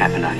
happened on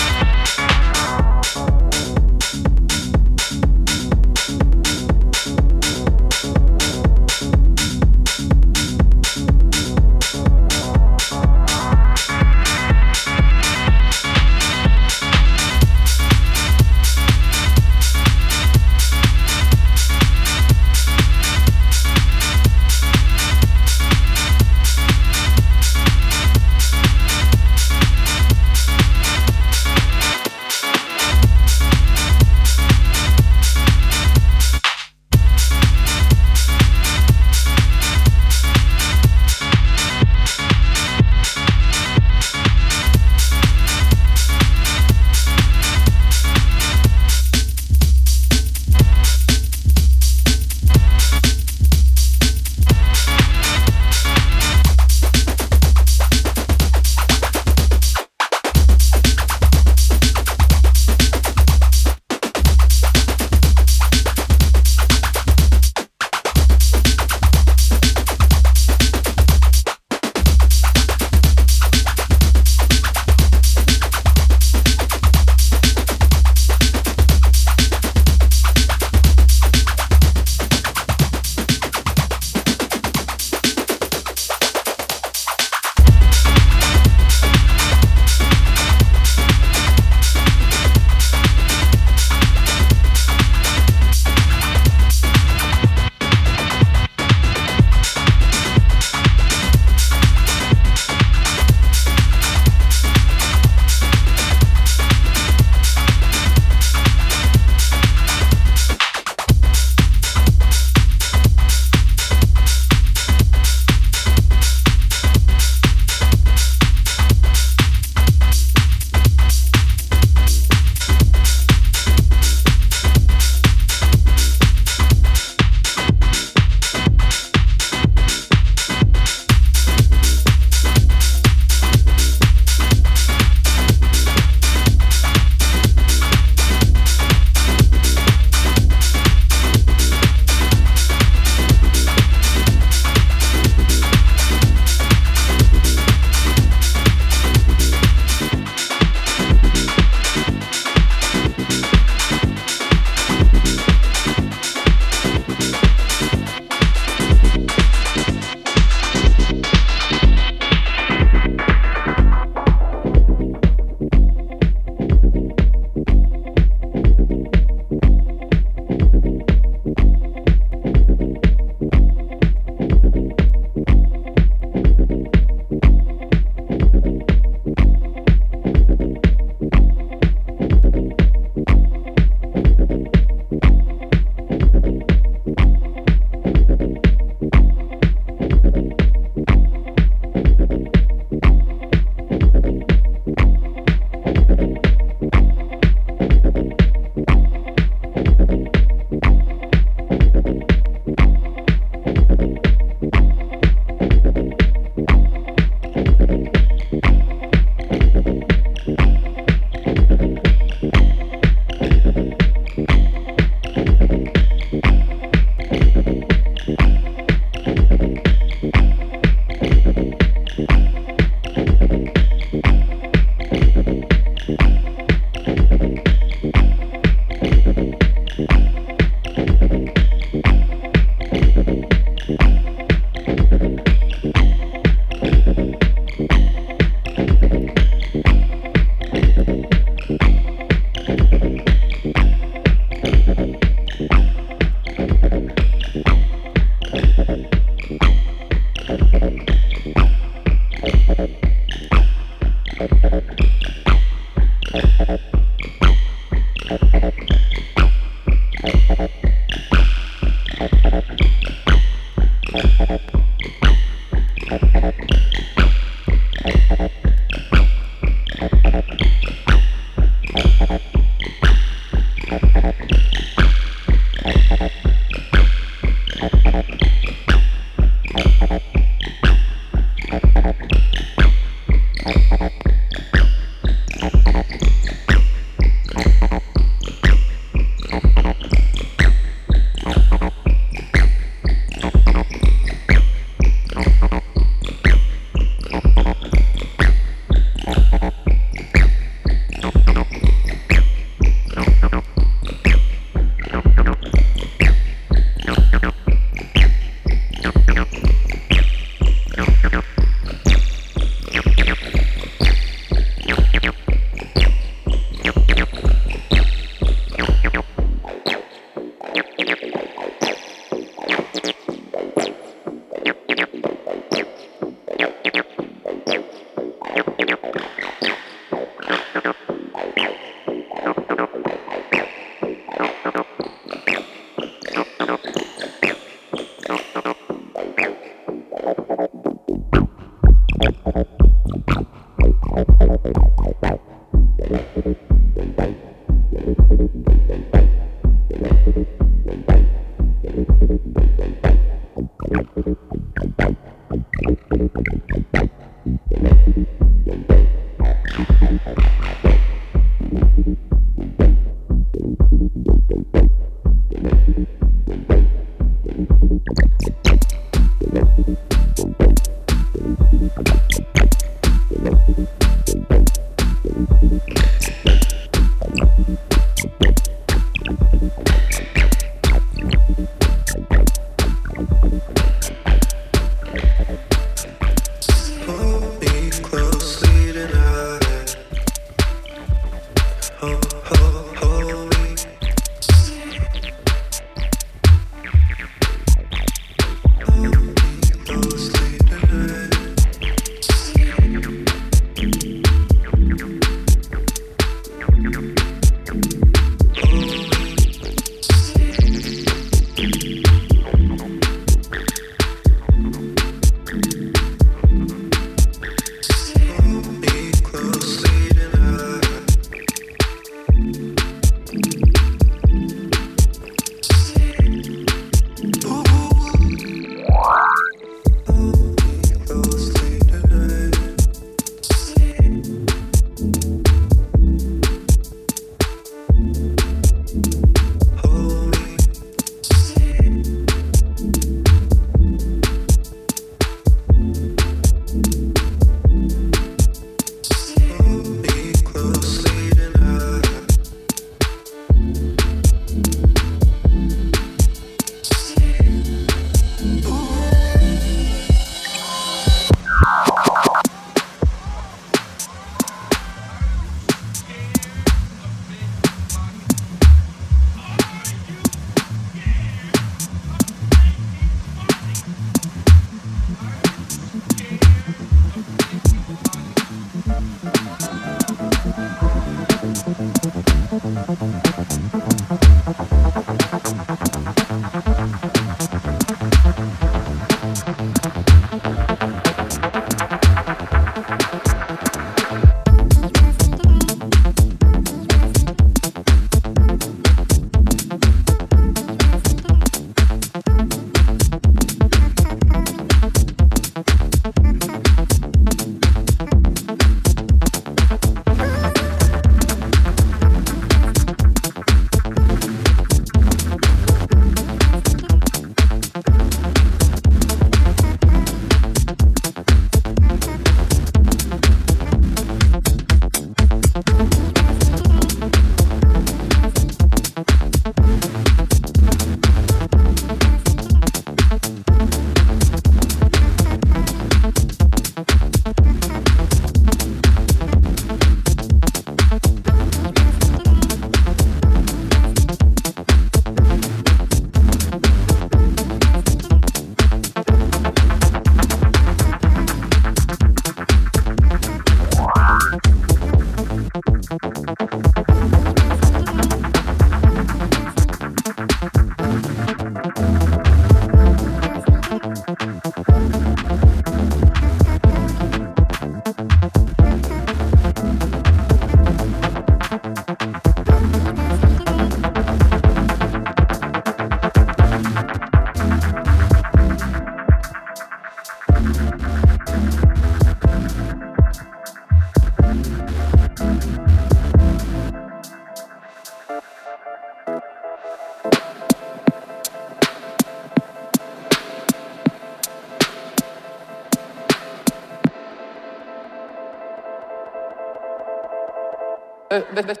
Uh, the, the, the